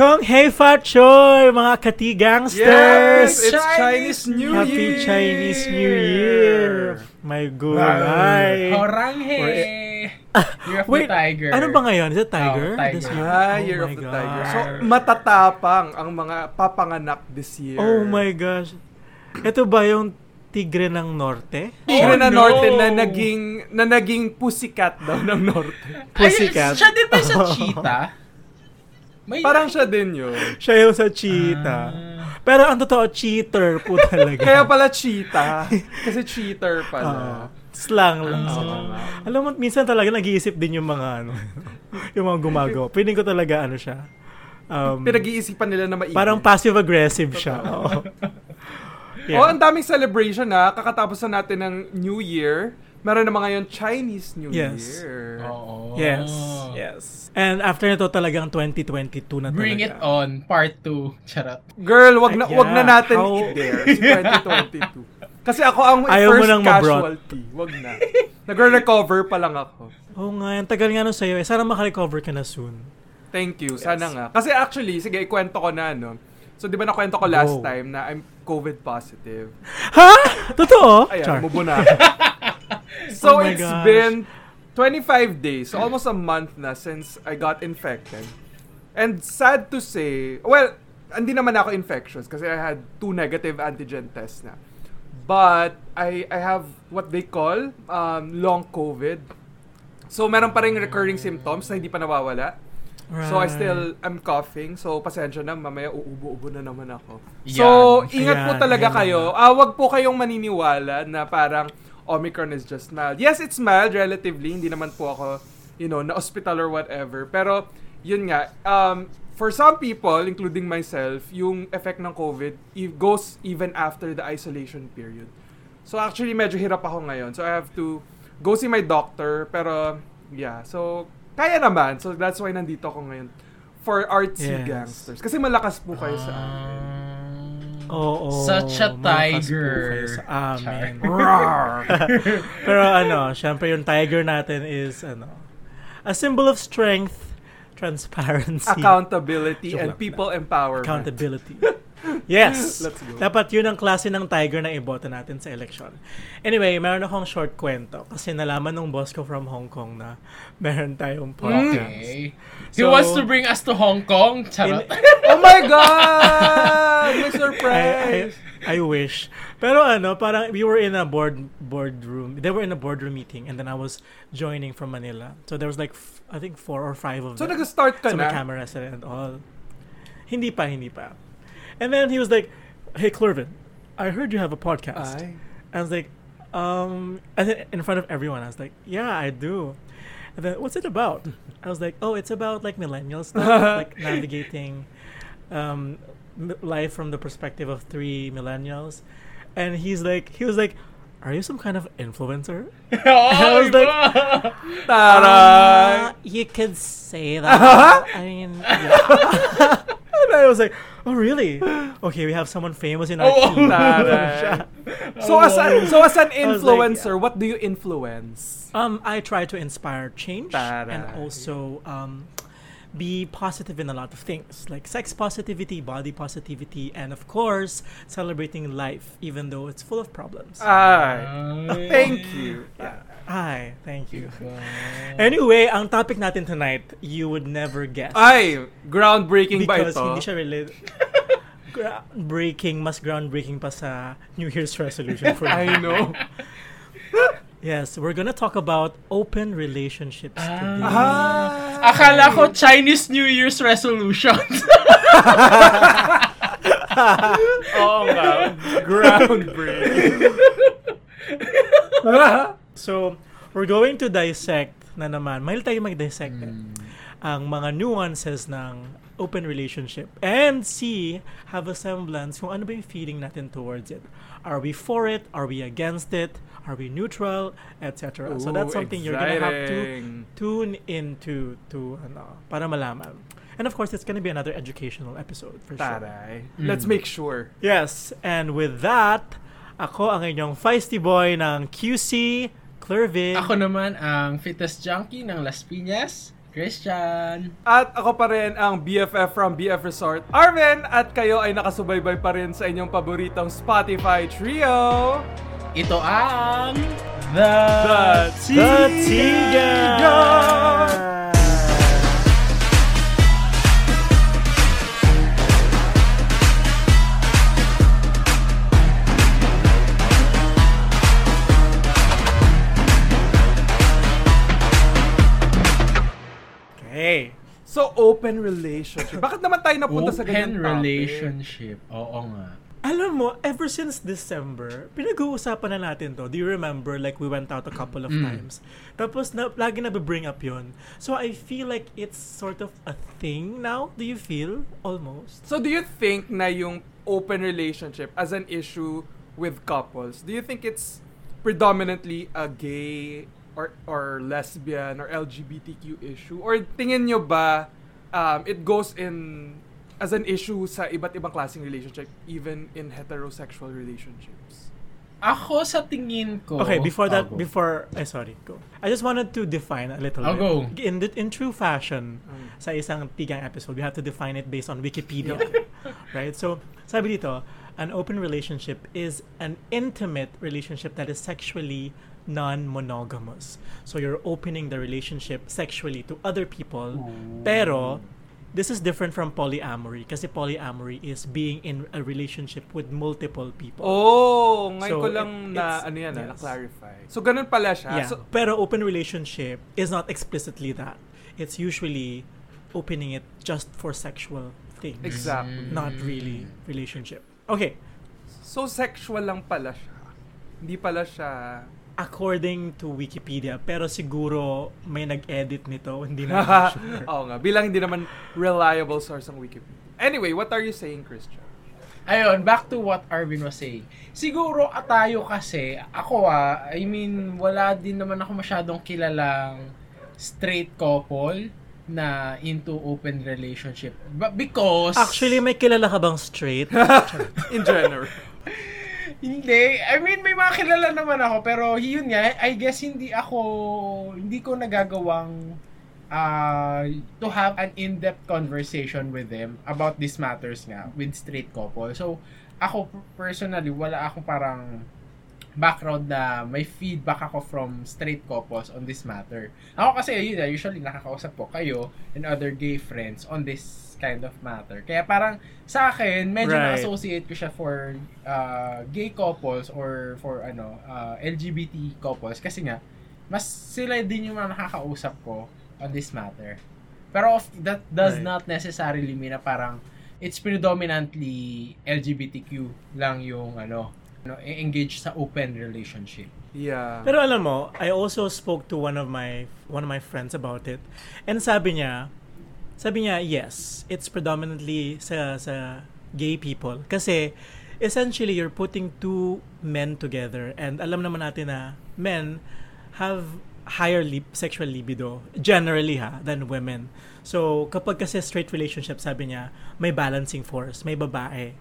Kong Hei Fat Choy, mga kati-gangsters! Yes! It's Chinese New Happy Year! Chinese New Year! My gulay! Horanghe! Or- Year of Wait, the Tiger. ano ba ngayon? Is it Tiger? Oh, tiger. This year? Ah, Oh Year of the God. Tiger. So, matatapang ang mga papanganak this year. Oh my gosh. Ito ba yung Tigre ng Norte? Tigre Oh, na no. Norte na naging, na naging pussycat daw ng Norte. Pussycat. Ay, siya din ba sa cheetah? May, Parang siya din yun. Siya yung sa cheetah. Pero ang totoo, cheater po talaga. Kaya pala cheetah. Kasi cheater pala. slang lang. Oo. sila. Alam mo, minsan talaga nag-iisip din yung mga ano, yung mga gumagawa. Piling ko talaga ano siya. Um, Pinag-iisipan nila na maigi. parang passive-aggressive siya. Oo. Oh, ang daming celebration na. Kakatapos na natin ng New Year. Meron naman ngayon Chinese New Yes. Year. Oo. Yes. Yes. And after nito talagang 2022 na talaga. Bring it on, part 2. Charot. Girl, wag na Yeah, wag na natin how- i-dare si 2022. Kasi ako ang Ayaw mo first nang casualty. Wag na. Nagre-recover pa lang ako. Oo nga, ang tagal nga nun sa'yo. Eh, sana makarecover ka na soon. Thank you. Sana nga. Kasi actually, sige, ikwento ko na, no? So, di ba nakwento ko last Go. time na I'm COVID positive? Ha? Totoo? Ayan, Char. mubo na. so, Oh it's gosh. been 25 days, so almost a month na since I got infected. And sad to say, well, hindi naman ako infectious kasi I had two negative antigen tests na. But I I have what they call um, long COVID. So meron pa rin recurring symptoms na hindi pa nawawala. So I Right. still I'm coughing. So pasensya na mamaya uubo-ubo na naman ako. Yan. So ingat po Ayan, talaga ayan kayo. Ah, wag po kayong maniniwala na parang Omicron is just mild. Yes, it's mild relatively. Hindi naman po ako, you know, na hospital or whatever. Pero yun nga, um, for some people, including myself, yung effect ng COVID it goes even after the isolation period. So actually, medyo hirap ako ngayon. So I have to go see my doctor. Pero, yeah. So, kaya naman. So that's why nandito ako ngayon. For artsy Yes. gangsters. Kasi malakas po kayo sa amin. Oo. Such a tiger. sa amin. Pero ano, syempre yung tiger natin is ano, a symbol of strength, transparency, Accountability and people empowerment. accountability. Yes. Let's go. Dapat yun ang klase ng tiger na iboto natin sa election. Anyway, meron akong short kwento kasi nalaman ng boss ko from Hong Kong na meron tayong podcast. Okay. He So- wants to bring us to Hong Kong. Charot. oh my God! May I, surprise! I, I wish. Pero ano, parang we were in a board boardroom. They were in a boardroom meeting and then I was joining from Manila. So there was like, I think four or five of so them. nag-start ka So may na? cameras and all. Hindi pa, hindi pa. And then he was like, hey, Clervin, I heard you have a podcast. Ay. I was like, um, and then in front of everyone, I was like, yeah, I do. And then, what's it about? I was like, oh, it's about like millennial stuff, like navigating um, life from the perspective of three millennials. And he's like, he was like, are you some kind of influencer? oh, was like- Uh, you could say that. I mean, yeah. and I was like, oh, really? Okay, we have someone famous in our Oh, team. Taray. So as an, so as an I was like, influencer, what do you influence? Um, I try to inspire change and also um, be positive in a lot of things, like sex positivity, body positivity, and of course, celebrating life, even though it's full of problems. Ay. Ay. Thank you. Hi, thank you. Anyway, ang topic natin tonight, you would never guess. Ay, groundbreaking ba because ito? hindi siya related. groundbreaking, mas groundbreaking pa sa New Year's resolution for I you. know. Yes, we're gonna talk about open relationships today. Ah. Akala ko Chinese New Year's resolutions. Oo nga. Groundbreaking. So, we're going to dissect na naman. Mahil tayo mag-dissect eh. Ang mga nuances ng open relationship and see, have a semblance kung ano ba yung feeling natin towards it. Are we for it? Are we against it? Are we neutral? Etc. so that's something you're gonna have to exciting. tune into to ano, para malaman. And of course, it's gonna be another educational episode for sure. Taray. Let's make sure. Yes, and with that, ako ang inyong feisty boy ng QC, Clervin. Ako naman ang fitness junkie ng Las Piñas, Christian. At ako pa rin ang BFF from BF Resort, Arvin, at kayo ay nakasubaybay pa rin sa inyong paboritong Spotify trio. Ito ang The, The The Tiga! So, open relationship. Bakit naman tayo napunta sa Open ganyan topic? relationship. Oo nga. Alam mo, ever since December, pinag-uusapan na natin to. Do you remember, like, we went out a couple of Mm. times. Tapos, na, lagi na bring up yun. So, I feel like it's sort of a thing now. Do you feel? Almost. So, do you think na yung open relationship as an issue with couples, do you think it's predominantly a gay or or lesbian or LGBTQ issue? Or tingin nyo ba um, it goes in as an issue sa iba't ibang klaseng relationship, even in heterosexual relationships? Ako sa tingin ko... Okay, before that, before, I sorry, go. I just wanted to define a little I'll bit. go. In, the, in true fashion, Mm. sa isang tigang episode, we have to define it based on Wikipedia. right? So, sabi dito, an open relationship is an intimate relationship that is sexually non-monogamous. So, you're opening the relationship sexually to other people, pero this is different from polyamory kasi polyamory is being in a relationship with multiple people. Oh, ngayon So, ko lang it- na ano yan, yes. na-clarify. So, ganun pala siya. Yeah. So, pero open relationship is not explicitly that. It's usually opening it just for sexual things. exactly. Not really relationship. Okay. So, sexual lang pala siya. Hindi pala siya... According to Wikipedia, pero siguro may nag-edit nito, hindi na sure. Oo nga, bilang hindi naman reliable source ang Wikipedia. Anyway, what are you saying, Christian? Ayun, back to what Arvin was saying. Siguro at tayo kasi, ako ah, I mean, wala din naman ako masyadong kilalang straight couple na into open relationship. But because... Actually, may kilala ka bang straight? In general. Hindi. I mean, may mga kilala naman ako, pero yun nga, I guess hindi ako, hindi ko nagagawang uh, to have an in-depth conversation with them about these matters nga, with straight couple. So, ako personally, wala akong parang background na may feedback ako from straight couples on this matter. Ako kasi, yun, usually nakakausap ko kayo and other gay friends on this kind of matter. Kaya parang sa akin, medyo Right. na-associate ko siya for uh, gay couples or for ano uh, LGBT couples kasi nga, mas sila din yung mga nakakausap ko on this matter. Pero of, that does Right. not necessarily mean na parang it's predominantly LGBTQ lang yung ano, ano engage sa open relationship. Yeah. Pero alam mo, I also spoke to one of my one of my friends about it. And sabi niya, sabi niya, yes, it's predominantly sa sa gay people kasi essentially you're putting two men together and alam naman natin na men have higher lib- sexual libido generally ha than women. So kapag kasi straight relationship sabi niya, may balancing force, may babae.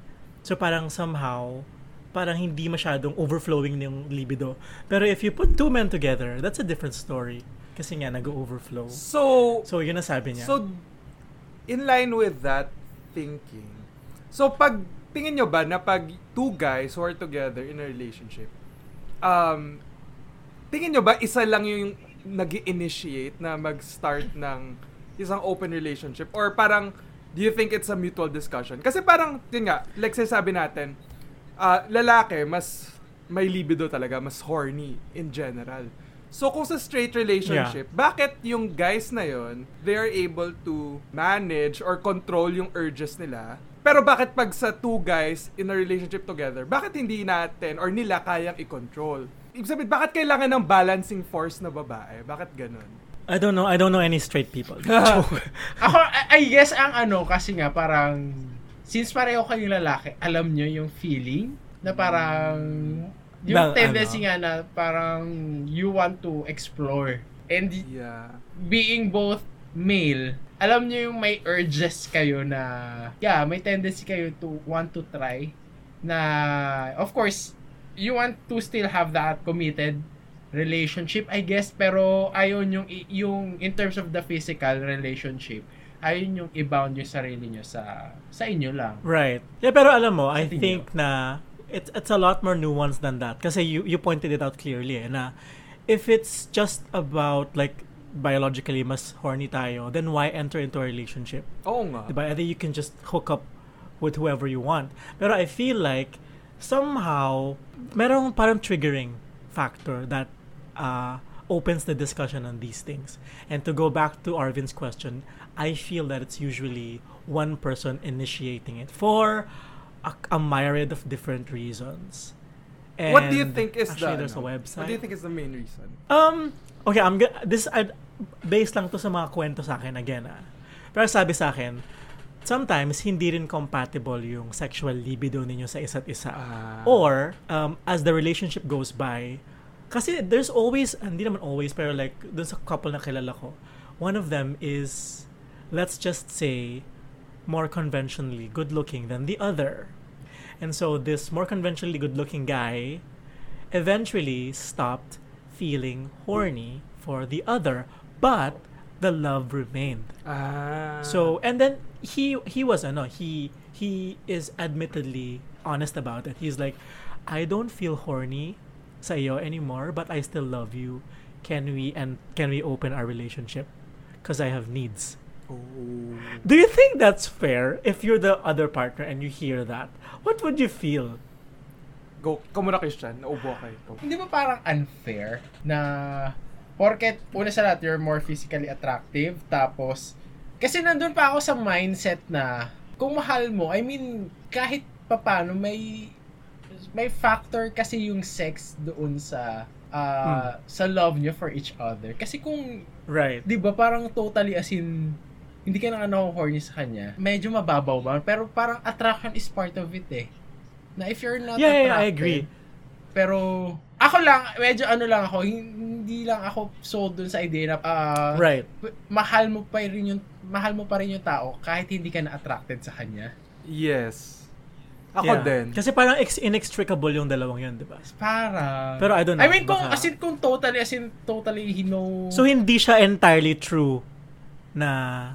So parang somehow parang hindi masyadong overflowing yung libido. Pero if you put two men together, that's a different story. Kasi nga, nag-overflow. So, So, yun ang sabi niya. so, in line with that thinking, so pag, tingin nyo ba na pag two guys who are together in a relationship, um, tingin nyo ba isa lang yung nag initiate na mag-start ng isang open relationship? Or parang, do you think it's a mutual discussion? Kasi parang, yun nga, like sabi natin, ah, lalaki, mas may libido talaga, mas horny in general. So kung sa straight relationship, bakit yung guys na yon they are able to manage or control yung urges nila? Pero bakit pag sa two guys in a relationship together, bakit hindi natin or nila kayang i-control? Ibig sabihin, bakit kailangan ng balancing force na babae? Bakit ganun? I don't know. I don't know any straight people. Ako, I, I guess ang ano, kasi nga parang, since pareho kayong lalaki, alam nyo yung feeling na parang, yung Ng tendency ano? nga na parang you want to explore. And Yeah. being both male, alam nyo yung may urges kayo na, yeah, may tendency kayo to want to try na, of course, you want to still have that committed relationship, I guess, pero ayun yung, yung in terms of the physical relationship, ayun yung i-bound yung sarili nyo sa sa inyo lang. Right. Yeah, pero alam mo, I Sa tingin think na it's it's a lot more nuanced than that. Because you you pointed it out clearly eh, na if it's just about like biologically mas horny tayo, then why enter into a relationship? Oo nga. Diba? And then you can just hook up with whoever you want. Pero I feel like somehow merong parang triggering factor that uh, opens the discussion on these things. And to go back to Arvin's question, I feel that it's usually one person initiating it for a, a myriad of different reasons. What do you think is actually, the there's a website. What do you think is the main reason? Um, okay, I'm g- this I based lang to sa mga kwento sa akin again ah. Pero sabi sa akin, sometimes hindi rin compatible yung sexual libido ninyo sa isa't isa. Ah. Or um, as the relationship goes by, kasi there's always, hindi naman always, pero like dun sa couple na kilala ko, one of them is, let's just say, more conventionally good looking than the other. And so this more conventionally good looking guy eventually stopped feeling horny for the other, but the love remained. Ah. So and then he he was ano he he is admittedly honest about it. He's like, I don't feel horny sa iyo anymore, but I still love you. Can we and can we open our relationship? Because I have needs. Oh. Do you think that's fair if you're the other partner and you hear that? What would you feel? Go, ikaw muna Christian. Naubo ka ikaw. Hindi ba parang unfair na porket una sa lahat you're more physically attractive tapos kasi nandun pa ako sa mindset na kung mahal mo, I mean kahit papano may may factor kasi yung sex doon sa ah, sa love nyo for each other. Kasi kung Right. 'di ba parang totally as in hindi ka na ano horny sa kanya. Medyo mababaw ba? Pero parang attraction is part of it eh. Na if you're not Yeah, yeah, attracted, I agree. Pero ako lang, medyo ano lang ako, hindi lang ako sold dun sa idea na ah, Right. mahal mo pa rin yung mahal mo pa rin yung tao kahit hindi ka na attracted sa kanya. Yes. Ako Yeah. din. Kasi parang ex- inextricable yung dalawang yun, di ba? Para Pero I don't know. I mean kung baka- as in kung totally as in totally he know So hindi siya entirely true na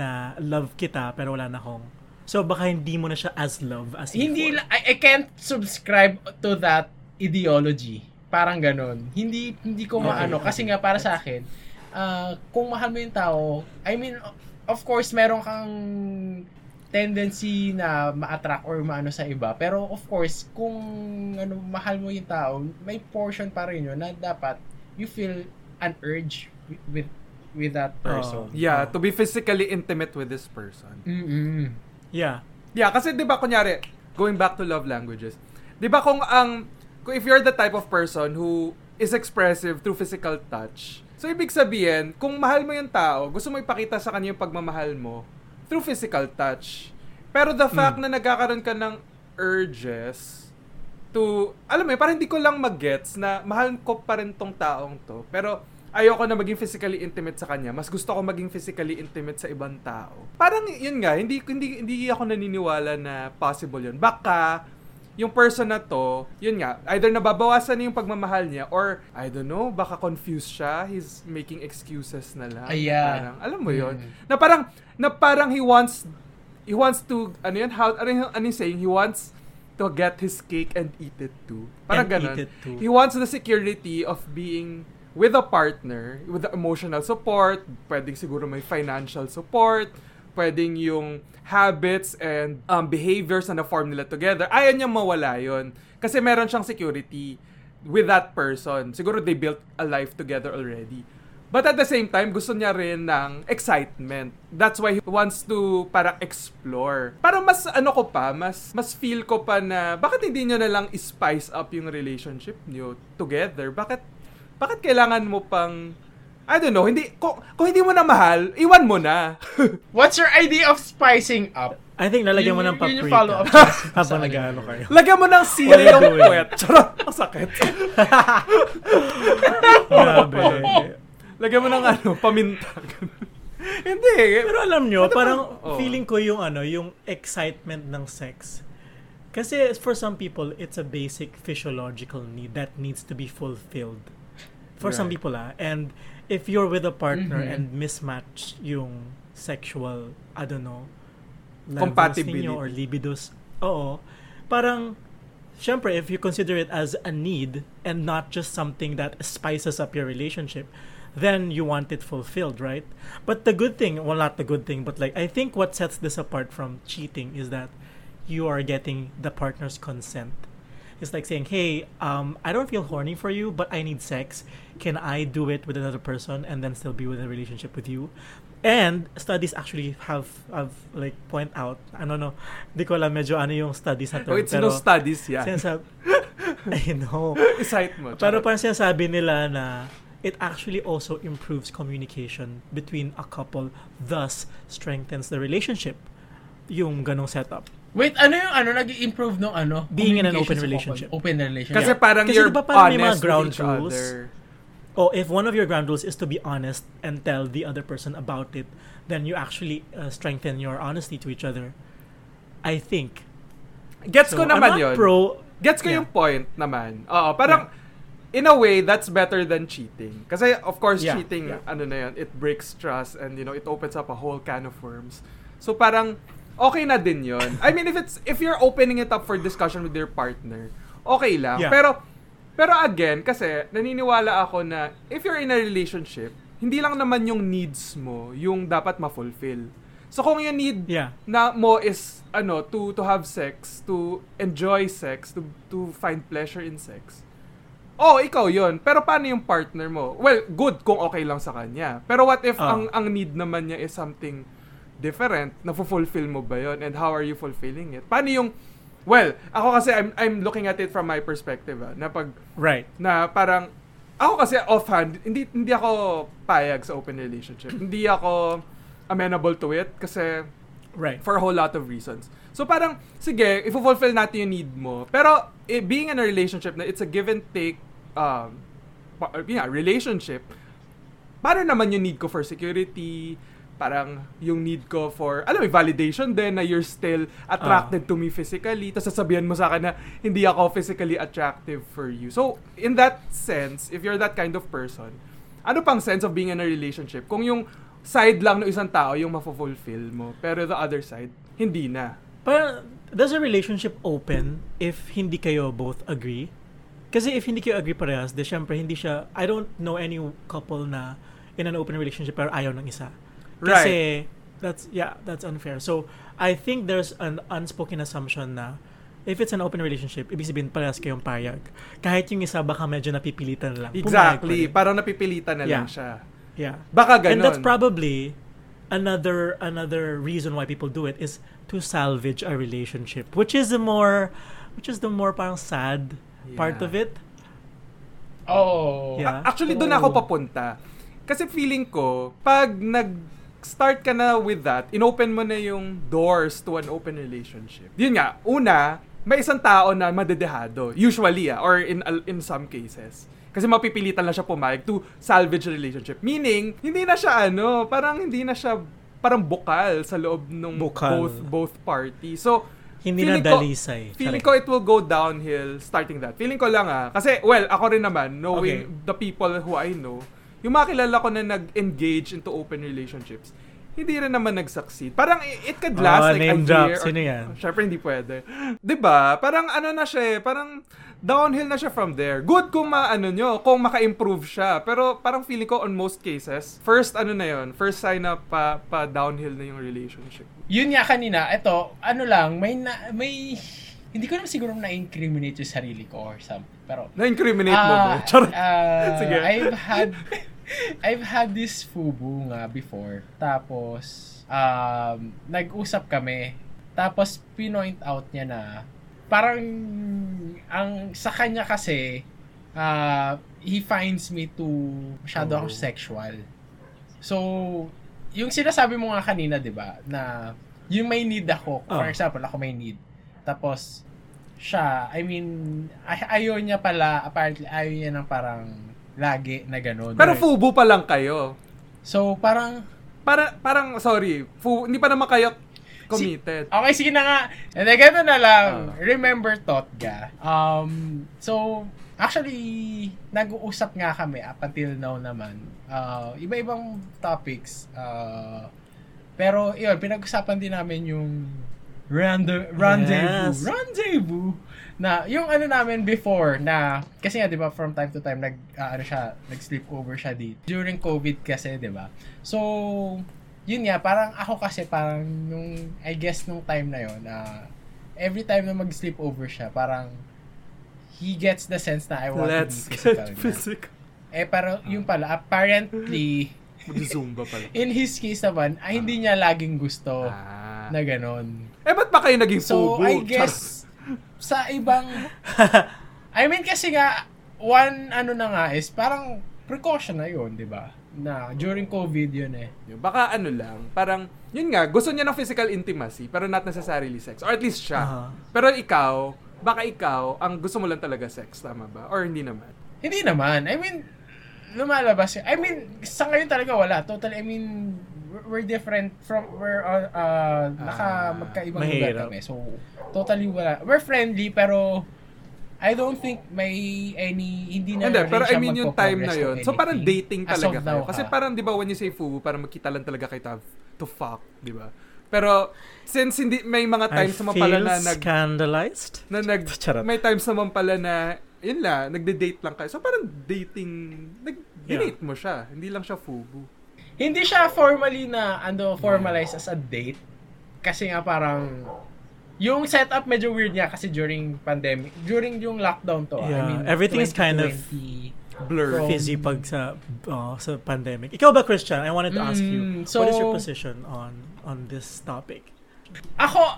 na love kita pero wala na akong. So baka hindi mo na siya as love as hindi before. I, I can't subscribe to that ideology. Parang ganun. Hindi hindi ko maano kasi nga para sa akin ah, kung mahal mo yung tao, I mean of course meron kang tendency na ma-attract or maano sa iba. Pero of course, kung ano mahal mo yung tao, may portion pa rin yun na dapat you feel an urge with with, that person. Yeah, to be physically intimate with this person. Mm-mm. Yeah. Yeah, kasi 'di ba kunyari, going back to love languages. 'Di ba kung ang kung if you're the type of person who is expressive through physical touch. So ibig sabihin, kung mahal mo yung tao, gusto mo ipakita sa kanya yung pagmamahal mo through physical touch. Pero the fact na nagkakaroon ka ng urges to, alam mo, yun, parang hindi ko lang mag-gets na mahal ko pa rin tong taong to. Pero ayoko na maging physically intimate sa kanya. Mas gusto ko maging physically intimate sa ibang tao. Parang yun nga, hindi hindi hindi ako naniniwala na possible yun. Baka yung person na to, yun nga, either nababawasan na yung pagmamahal niya or I don't know, baka confused siya, he's making excuses na lang. Yeah. Parang, alam mo yun. Mm. Na parang na parang he wants he wants to ano yun, how ano yung, ano yung saying, he wants to get his cake and eat it too. Parang And ganun. eat it too. He wants the security of being with a partner, with emotional support, pwedeng siguro may financial support, pwedeng yung habits and um, behaviors na na-form nila together. Ayaw niya mawala yon Kasi meron siyang security with that person. Siguro they built a life together already. But at the same time, gusto niya rin ng excitement. That's why he wants to parang explore. Parang mas ano ko pa, mas mas feel ko pa na bakit hindi niyo na lang spice up yung relationship niyo together? Bakit bakit kailangan mo pang I don't know, hindi kung, kung hindi mo na mahal, iwan mo na. What's your idea of spicing up? I think lalagyan mo ng yun yung paprika. follow-up Habang nag-ano kayo. Lagyan mo ng sili yung puwet. Charot, ang sakit. Grabe. Lagyan mo ng ano, paminta. hindi. Pero alam nyo, Ano parang Oh. feeling ko yung ano, yung excitement ng sex. Kasi for some people, it's a basic physiological need that needs to be fulfilled. For some people ah. And if you're with a partner Mhm. and mismatch yung sexual, I don't know, Compatibility. or libidos, oo, parang, syempre, if you consider it as a need and not just something that spices up your relationship, then you want it fulfilled, right? But the good thing, well, not the good thing, but like, I think what sets this apart from cheating is that you are getting the partner's consent. It's like saying, "Hey, um, I don't feel horny for you, but I need sex. Can I do it with another person and then still be with a relationship with you?" And studies actually have have like point out. I don't know. Di ko alam medyo ano yung studies na Oh, term, it's no studies yan. sinasab- I know. Cite mo. Pero parang sinasabi nila na it actually also improves communication between a couple, thus strengthens the relationship. Yung ganong setup. Wait, ano yung ano nag-improve nung ano? Being in an open relationship. Open relationship. Kasi Yeah. parang Kasi you're diba parang may mga honest ground with each rules? other. Oh, if one of your ground rules is to be honest and tell the other person about it, then you actually uh, strengthen your honesty to each other. I think. Gets ko So, naman I'm not yun. pro. Gets ko Yeah. yung point naman. Oo, parang in a way that's better than cheating. Kasi of course Yeah, cheating yeah. ano na yun, it breaks trust and you know, it opens up a whole can of worms. So parang okay na din 'yon. I mean if it's if you're opening it up for discussion with your partner, okay lang. Yeah. Pero pero again, kasi naniniwala ako na if you're in a relationship, hindi lang naman yung needs mo yung dapat ma-fulfill. So kung yung need Yeah. na mo is ano to to have sex, to enjoy sex, to to find pleasure in sex. Oh, ikaw 'yon. Pero paano yung partner mo? Well, good kung okay lang sa kanya. Pero what if Ah. ang ang need naman niya is something different? Na-fulfill mo ba 'yon? And how are you fulfilling it? Paano yung Well, ako kasi I'm I'm looking at it from my perspective ah, na pag Right. na parang ako kasi offhand hindi hindi ako payag sa open relationship. hindi ako amenable to it kasi Right. for a whole lot of reasons. So parang sige, ifo-fulfill natin yung need mo. Pero eh, being in a relationship na it's a give and take um yeah, relationship. Paano naman yung need ko for security? Parang yung need ko for, alam mo, validation din na you're still attracted to me physically. Tapos sasabihan mo sa akin na hindi ako physically attractive for you. So, in that sense, if you're that kind of person, ano pang sense of being in a relationship? Kung yung side lang ng isang tao yung mafulfill mo, pero the other side, hindi na. But does a relationship open if hindi kayo both agree? Kasi if hindi kayo agree parehas, de syempre hindi siya, I don't know any couple na in an open relationship pero ayaw ng isa. Kasi that's, yeah, that's unfair. So, I think there's an unspoken assumption na if it's an open relationship, ibig sabihin parehas kayong payag. Kahit yung isa baka medyo napipilitan lang. Exactly. pa. Parang napipilitan na lang Yeah. siya. Yeah. Baka And ganun. that's probably another another reason why people do it is to salvage a relationship, which is the more which is the more parang sad part Yeah. of it. Oh. Yeah. Actually, doon ako papunta. Kasi feeling ko, pag nag-start ka na with that, inopen mo na yung doors to an open relationship. Yun nga, una, may isang tao na madedehado. Usually, ah, or in in some cases. Kasi mapipilitan lang siya pumayag to salvage relationship. Meaning, hindi na siya ano, parang hindi na siya parang bukal sa loob ng both both parties. So, Hindi na feeling ko- dalisay. Feeling Sorry. ko it will go downhill starting that. Feeling ko lang ah. Kasi, well, ako rin naman, knowing Okay. the people who I know, yung mga kilala ko na nag-engage into open relationships, hindi rin naman nag-succeed. Parang it, could last Oh, like name a drop. year. or- Sino yan? Syempre hindi pwede. 'Di ba? Parang ano na siya eh, parang downhill na siya from there. Good kung maano nyo, kung maka-improve siya. Pero parang feeling ko on most cases, first ano na yon first sign na pa, pa downhill na yung relationship. Yun nga kanina, ito, ano lang, may na, may hindi ko naman siguro na-incriminate yung sarili ko or something. Pero Na-incriminate mo ba? Ah, Charot. ah, Sige. I've had I've had this fubu nga before. Tapos um nag-usap kami. Tapos pinoint out niya na parang ang sa kanya kasi ah, he finds me too masyado akong Oh. sexual. So yung sinasabi mo nga kanina, 'di ba, na yung may need ako, for Oh. example, ako may need. Tapos siya, I mean, ay- ayaw niya pala, apparently, ayaw niya ng parang lagi na ganun. Pero Right. fubu pa lang kayo. So, parang, Para, parang, sorry, fu, hindi pa naman kayo committed. okay, sige na nga. And then, ganito na lang. Ah. Remember Totga. Um, so, actually, nag-uusap nga kami up until now naman. Uh, iba-ibang topics. Uh, pero, yun, pinag-usapan din namin yung rande- rendezvous. Yes. Rendezvous! Na, yung ano namin before, na, kasi nga, di ba, from time to time, nag, ah, ano siya, nag-sleep over siya dito. During COVID kasi, di ba? So, yun nga, parang ako kasi, parang, nung, I guess, nung time na yun, na, every time na mag-sleep over siya, parang, he gets the sense na I want Let's to be physical. get physical. Eh, pero yung pala, apparently, Mag-zumba pala. in his case naman, ay hindi niya laging gusto Ah. na ganon. Eh, ba't ba kayo naging So, fubu? I guess, sa ibang, I mean, kasi nga, one, ano na nga is, parang precaution na yun, di ba? Na, during COVID yun eh. Baka ano lang, parang, yun nga, gusto niya ng physical intimacy, pero not necessarily sex. Or at least siya. Aha. Pero ikaw, baka ikaw, ang gusto mo lang talaga sex, tama ba? Or hindi naman? Hindi naman. I mean, lumalabas yun. I mean, sa ngayon talaga wala. Totally, I mean, we're- we're different from, we're, uh, uh, naka Ah, magkaibang lugar mahirap. kami. So, totally wala. We're friendly, pero, I don't think may any, hindi na Hindi, rin pero I mean yung time na to So parang dating As talaga kayo. now, Kasi parang di ba when you say fubu, parang magkita lang talaga kayo to, to fuck, di ba? Pero since hindi may mga times naman pala na nag scandalized. na nag may times naman pala na yun lang, nagde-date lang kayo. So parang dating nag Yeah. date mo siya, hindi lang siya fubu. Hindi siya formally na, ano, formalized as a date. Kasi nga parang, yung setup medyo weird niya kasi during pandemic, during yung lockdown to. ah. I Yeah, mean, everything is kind of 2020. Blur. From- Fizzy pag sa, uh, sa pandemic. Ikaw ba, Christian? I wanted to ask you, Mm, so- what is your position on on this topic? Ako,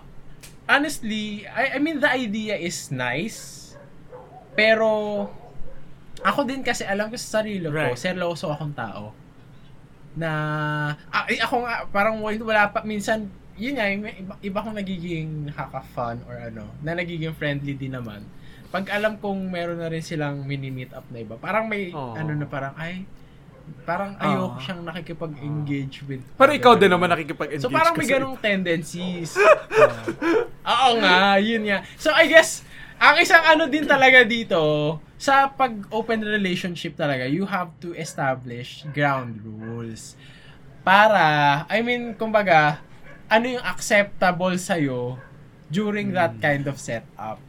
honestly, I, I mean, the idea is nice. Pero, ako din kasi alam ko sa sarili ko, Right. seryoso akong tao. Na, ah, eh, ako nga, parang wal- wala pa, minsan, yun nga, iba, iba kong nagiging haka-fun or ano, na nagiging friendly din naman. Pag alam kong meron na rin silang mini-meet up na iba, parang may, Aw. ano na parang, ay, parang ayoko Aw. siyang nakikipag-engage with. Pero ikaw din naman nakikipag-engage So parang may ganong tendencies. Oo nga, yun nga. So I guess, ang isang ano din talaga dito, sa pag-open relationship talaga, you have to establish ground rules. Para, I mean, kumbaga, ano yung acceptable sa'yo during that kind of setup.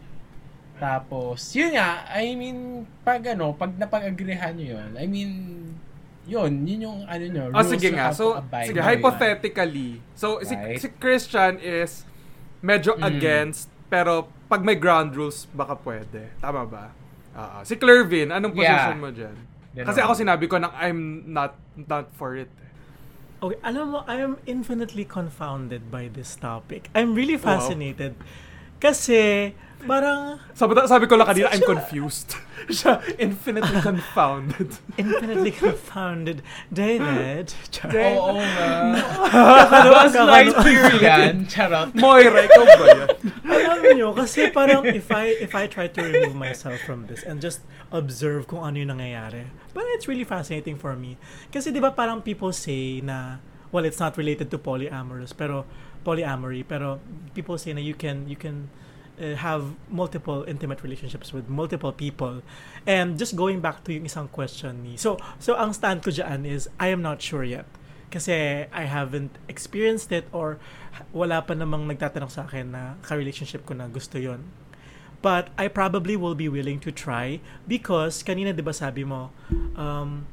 Tapos, yun nga, I mean, pag ano, pag napag-agreehan nyo yun, I mean, yun, yun yung ano nyo, Oh, rules sige you nga. So, sige, hypothetically. So, si, Right. si Christian is medyo Mm. against, pero pag may ground rules, baka pwede. Tama ba? Oo. si Clervin, anong position Yeah. mo dyan? Ganun. Kasi ako sinabi ko na I'm not not for it. Okay, alam mo, I am infinitely confounded by this topic. I'm really Wow. fascinated. Kasi, parang Sabi, sabi ko lang kanina, I'm confused. Siya, infinitely confounded. infinitely confounded. David, Char- Oo nga. Kakano- Buzz kakano- Lightyear yan. Charot. Moira, ikaw ba yan? Alam nyo, kasi parang if I if I try to remove myself from this and just observe kung ano yung nangyayari, but it's really fascinating for me. Kasi di ba parang people say na, well, it's not related to polyamorous, pero polyamory, pero people say na you can, you can uh, have multiple intimate relationships with multiple people. And just going back to yung isang question ni, so, so ang stand ko dyan is, I am not sure yet. Kasi I haven't experienced it or wala pa namang nagtatanong sa akin na ka-relationship ko na gusto yon. But I probably will be willing to try because kanina 'di ba sabi mo um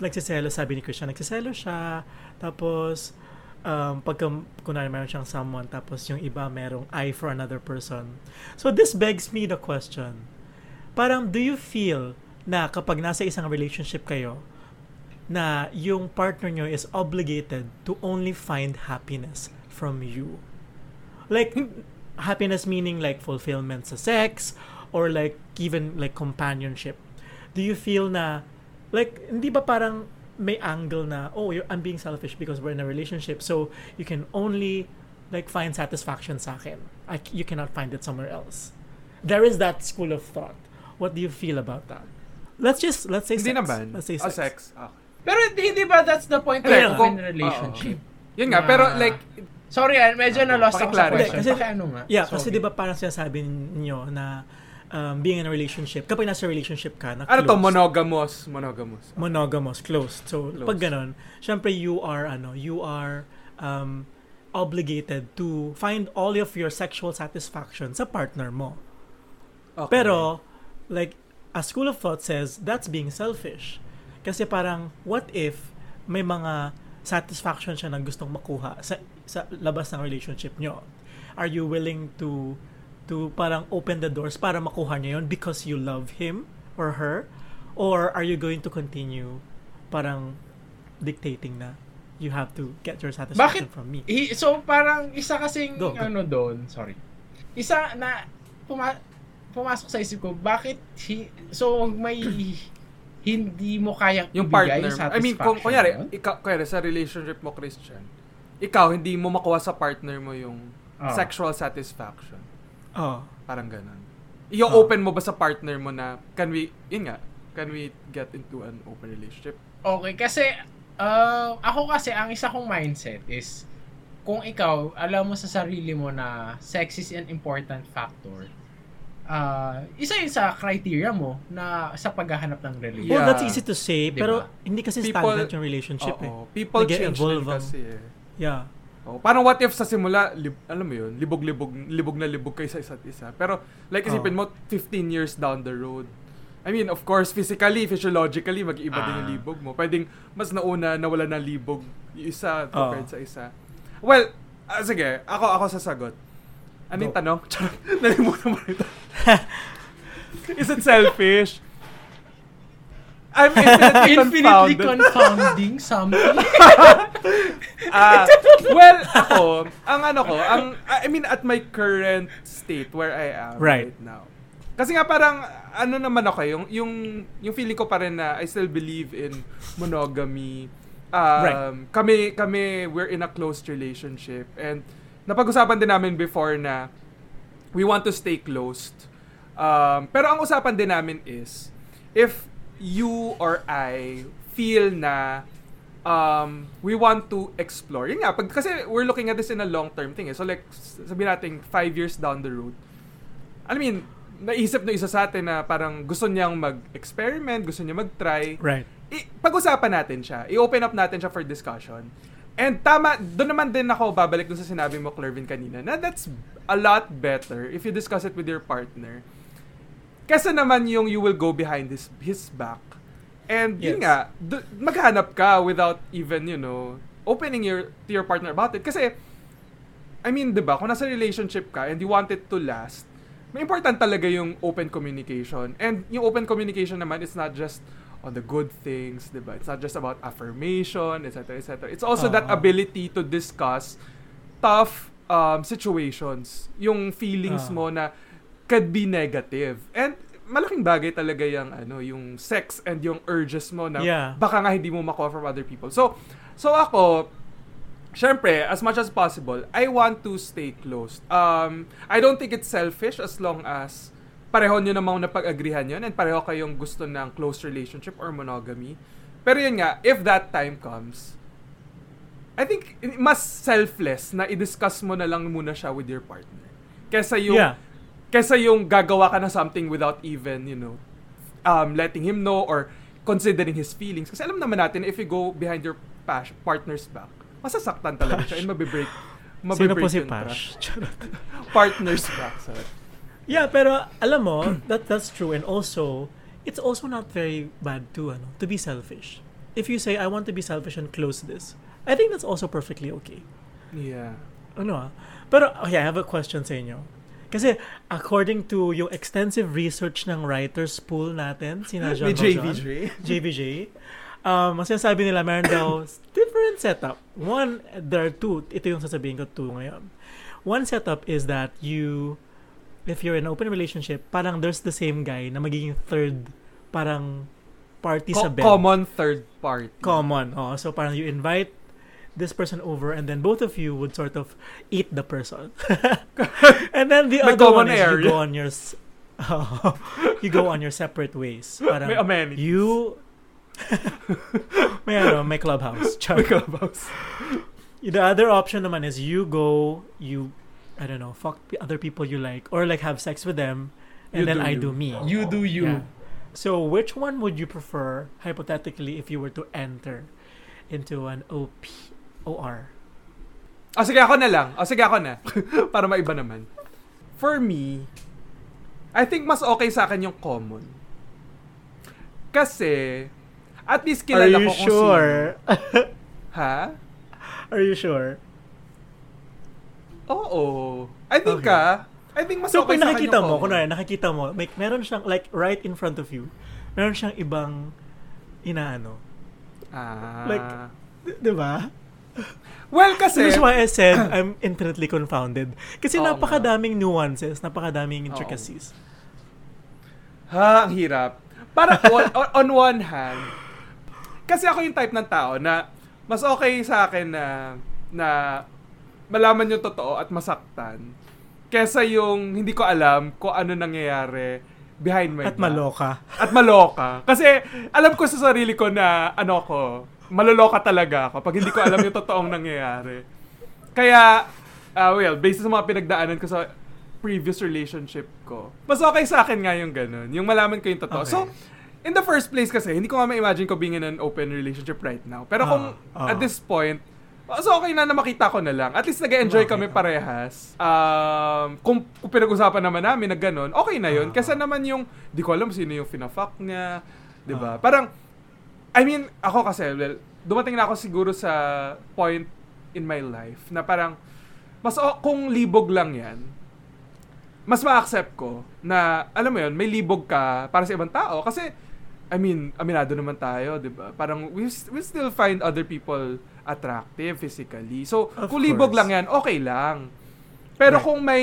nagsiselo sabi ni Christian nagsiselo siya tapos um pagka kunwari meron siyang someone tapos yung iba merong eye for another person. So this begs me the question. Parang do you feel na kapag nasa isang relationship kayo na yung partner nyo is obligated to only find happiness from you. Like, happiness meaning like fulfillment sa sex or like even like companionship. Do you feel na, like, hindi ba parang may angle na, oh, you're, I'm being selfish because we're in a relationship so you can only like find satisfaction sa akin. I, you cannot find it somewhere else. There is that school of thought. What do you feel about that? Let's just, let's say Hindi sex. naman. Let's say Oh, sex. sex. Okay. Pero hindi di ba that's the point Hindi, of open relationship? Yun nga, Na- pero like, Sorry, ah, medyo na-lost ako sa question. Kasi- Baka ano nga? Yeah, Sorry. kasi 'di ba parang sinasabi niyo na um, being in a relationship, kapag nasa relationship ka, na Ano to, close, monogamous, monogamous. monogamous, closed. So, Closed. pag ganun, syempre you are, ano, you are um, obligated to find all of your sexual satisfaction sa partner mo. Okay. Pero, like, a school of thought says, that's being selfish. Kasi parang, what if may mga satisfaction siya na gustong makuha sa, sa labas ng relationship nyo? Are you willing to to parang open the doors para makuha niya yun because you love him or her? Or are you going to continue parang dictating na you have to get your satisfaction Bakit? from me? Hi- so parang isa kasing Go, go. ano doon, sorry. Isa na puma- pumasok sa isip ko, bakit hi- so may hindi mo kayang yung partner. yung I mean, kung kunyari, ikaw, kunyari sa relationship mo, Christian, ikaw, hindi mo makuha sa partner mo yung Ah. sexual satisfaction. Oh. Parang ganun. Yung Ah. open mo ba sa partner mo na, can we, yun nga, can we get into an open relationship? Okay, kasi uh, ako kasi ang isa kong mindset is kung ikaw alam mo sa sarili mo na sex is an important factor, uh, isa yun sa criteria mo na sa paghahanap ng relationship. Well, Yeah. that's easy to say, Diba? pero hindi kasi People- stagnant yung relationship eh. Oo. People change din kasi eh. Yeah. Oh, parang what if sa simula, lib, alam mo yun, libog-libog, libog na libog kayo sa isa't isa. Pero, like, isipin Oh. mo, 15 years down the road. I mean, of course, physically, physiologically, mag-iba din yung Ah. libog mo. Pwedeng mas nauna nawala ng libog yung isa compared Oh. sa isa. Well, ah, sige, ako ako sasagot. Ano yung tanong? Charot, nalimutan mo ito. Is it selfish? I'm infinitely, Infinitely confounding something. Ah, well, ako, ang ano ko, ang I mean at my current state where I am Right. right, now. Kasi nga parang ano naman ako, yung yung yung feeling ko pa rin na I still believe in monogamy. Um, Right. kami kami we're in a close relationship and napag-usapan din namin before na we want to stay closed. Um, pero ang usapan din namin is if you or I feel na um, we want to explore. Yun nga, pag, kasi we're looking at this in a long-term thing. Eh. So like, s- sabihin natin, five years down the road, I mean, naisip na isa sa atin na parang gusto niyang mag-experiment, gusto niya mag-try. Right. I- pag-usapan natin siya. I-open up natin siya for discussion. And tama, doon naman din ako babalik dun sa sinabi mo, Clervin, kanina, na that's a lot better if you discuss it with your partner. Kasi naman yung you will go behind his his back. And yun Yes. nga, d- maghanap ka without even, you know, opening your to your partner about it. Kasi, I mean, di ba, kung nasa relationship ka and you want it to last, may important talaga yung open communication. And yung open communication naman is not just on the good things, di ba? It's not just about affirmation, etc., etc. It's also that Oo. ability to discuss tough um, situations. Yung feelings Oo. mo na could be negative. And malaking bagay talaga yung ano, yung sex and yung urges mo na Yeah. baka nga hindi mo makuha from other people. So, so ako, syempre, as much as possible, I want to stay close. Um, I don't think it's selfish as long as pareho nyo namang napag-agrihan yun and pareho kayong gusto ng close relationship or monogamy. Pero yun nga, if that time comes, I think mas selfless na i-discuss mo na lang muna siya with your partner. Kesa yung Yeah. Kesa yung gagawa ka na something without even, you know, um, letting him know or considering his feelings. Kasi alam naman natin, if you go behind your pas- partner's back, masasaktan talaga siya and mabibreak. Sino mabibreak po si Pash? trust. Partner's back. Sorry. Yeah, pero alam mo, that that's true and also it's also not very bad to ano, to be selfish. If you say I want to be selfish and close this, I think that's also perfectly okay. Yeah. Ano ah? Pero okay, I have a question sa inyo. Kasi according to yung extensive research ng writers pool natin, sina Jean Valjean, JVJ. JVJ, um, ang sinasabi nila, meron daw different setup. One, there are two. Ito yung sasabihin ko two ngayon. One setup is that you, if you're in an open relationship, parang there's the same guy na magiging third, parang party sa Co- bed. common third party. Common. Oh, so parang you invite this person over and then both of you would sort of eat the person. and then the May other one is you go on your s- you go on your separate ways. Parang May amenities. you may ano, may clubhouse. Char. May clubhouse. The other option naman is you go, you I don't know, fuck the other people you like or like have sex with them and You then do I you. do me. You do you. Yeah. So which one would you prefer hypothetically if you were to enter into an OP OR? O sige, ako na lang. O sige, ako na. Para maiba naman. For me, I think mas okay sa akin yung common. Kasi, at least Are kilala you ko kung sure? sino. Ha? Are you sure? Oo. I think Okay. ka. I think mas So okay sa akin nakikita yung mo, common. kunwari nakikita mo, may, meron siyang like right in front of you, meron siyang ibang inaano. Ah. Like, Di- Di ba? Well, kasi, is why I said I'm infinitely confounded. Kasi nga. napakadaming nuances, napakadaming intricacies. ha, ang hirap. Para on, on, on one hand, kasi ako yung type ng tao na mas okay sa akin na na malaman yung totoo at masaktan kesa yung hindi ko alam kung ano nangyayari behind my At back. maloka. At maloka. Kasi alam ko sa sarili ko na ano ko, maloloka talaga ako pag hindi ko alam yung totoong nangyayari. Kaya, ah, well, based sa mga pinagdaanan ko sa previous relationship ko, mas okay sa akin nga yung ganun. Yung malaman ko yung totoo. Okay. So, in the first place kasi, hindi ko nga ma-imagine ko being in an open relationship right now. Pero kung Ah, ah. at this point, So okay na na makita ko na lang. At least nag-enjoy kami parehas. Um, kung, kung pinag-usapan naman namin na ganun, okay na yun. Kasi naman yung, di ko alam sino yung fina-fuck niya. Di ba? Ah. Parang, I mean, ako kasi, well, dumating na ako siguro sa point in my life na parang, mas o- kung libog lang yan, mas ma-accept ko na, alam mo yun, may libog ka para sa ibang tao. Kasi, I mean, aminado naman tayo, di ba? Parang, we, we still find other people attractive physically. So, Of kung libog course. lang yan, okay lang. Pero Right. kung may,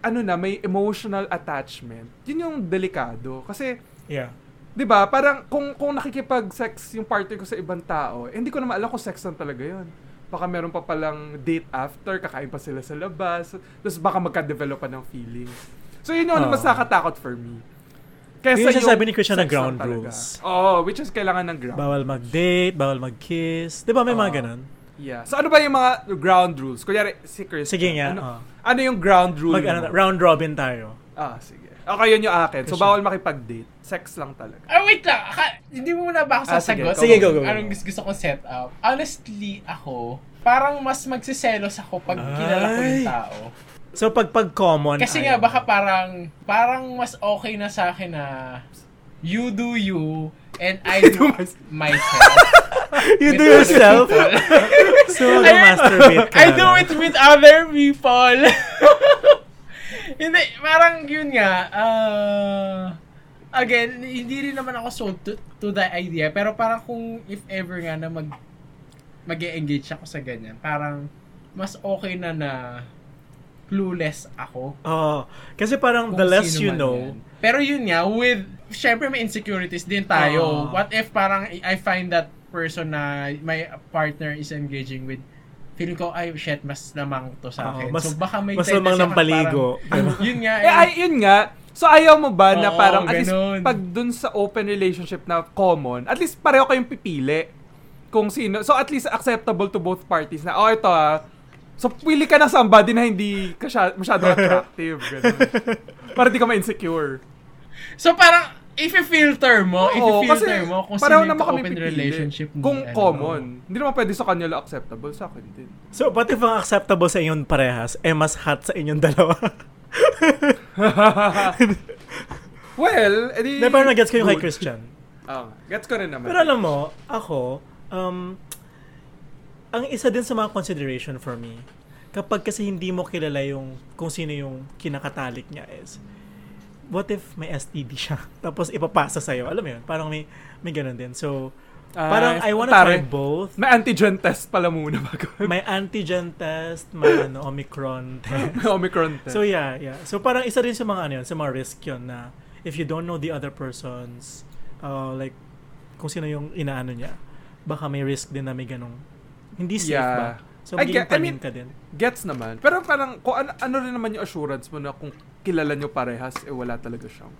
ano na, may emotional attachment, yun yung delikado. Kasi, Yeah. 'Di ba? Parang kung kung nakikipag-sex yung partner ko sa ibang tao, eh, hindi ko naman alam kung sex lang talaga 'yon. Baka meron pa palang date after, kakain pa sila sa labas, tapos baka magka-develop pa ng feelings. So yun yung Oo. mas nakakatakot for me. Yun yung sasabi ni Christian na ground rules. Oo, which is kailangan ng ground. Bawal mag-date, bawal mag-kiss. Di ba may mga Oo. ganun? Yeah. So ano ba yung mga ground rules? Kunyari, si Christian. Sige nga. Ano, oo. ano yung ground rule Mag, ano, round robin tayo. Ah, sige. Okay, yun yung akin. So bawal makipag-date. Sex lang talaga. Ah, wait lang. Aka- hindi mo muna ba ako Ah, sige, sasagot? Sige, go, go, go. Anong gusto, gusto kong set up? Honestly, ako, parang mas magsiselos ako pag kilala ko yung Ay. tao. So pag pag common Kasi nga, baka parang, parang mas okay na sa akin na you do you and I do myself. you do yourself. so mag-masturbate ka I na do it with other people. Hindi, parang yun nga. Uh, again, hindi rin naman ako sold to, to the idea. Pero parang kung if ever nga na mag mag engage ako sa ganyan, parang mas okay na na clueless ako. Oh, kasi parang the less you know, yan. Pero yun nga, with, syempre may insecurities din tayo. Ah. What if parang I find that person na my partner is engaging with feeling ko, ay, shit, mas lamang to sa akin. mas- so, baka may mas lamang ng paligo. parang- yun nga, Eh, ay, yun nga. So, ayaw mo ba na Oo, parang, at least, ganun. pag dun sa open relationship na common, at least pareho kayong pipili kung sino. So, at least acceptable to both parties na, oh, ito ah, so, pili ka ng somebody na hindi ka sya- masyado attractive. Ganun. Para di ka ma-insecure. So, parang, if you-filter mo, if Oo, you-filter mo kung sino yung naman kami open pipili. relationship ni, Kung ano. common. Hindi naman pwede sa kanya lang acceptable, sa akin din. So, pati if ang acceptable sa inyong parehas, eh mas hot sa inyong dalawa. Well, edi... Na parang nag-gets ko yung kay. Christian. Oo, gets ko rin naman. Pero alam mo, ako, um, ang isa din sa mga consideration for me, kapag kasi hindi mo kilala yung kung sino yung kinakatalik niya is, what if may STD siya? Tapos ipapasa sa'yo. Alam mo yun? Parang may, may ganun din. So, Ah, parang I wanna try both. May antigen test pala muna bago. May antigen test, may ano, Omicron test. May Omicron test. So yeah, yeah. So parang isa rin sa mga ano yun, sa mga risk yun na if you don't know the other person's uh, like kung sino yung inaano niya, baka may risk din na may ganong hindi safe Yeah. ba? So I get- I mean, ka din. Gets naman. Pero parang, kung ano, ano rin naman yung assurance mo na kung kilala nyo parehas, eh wala talaga siyang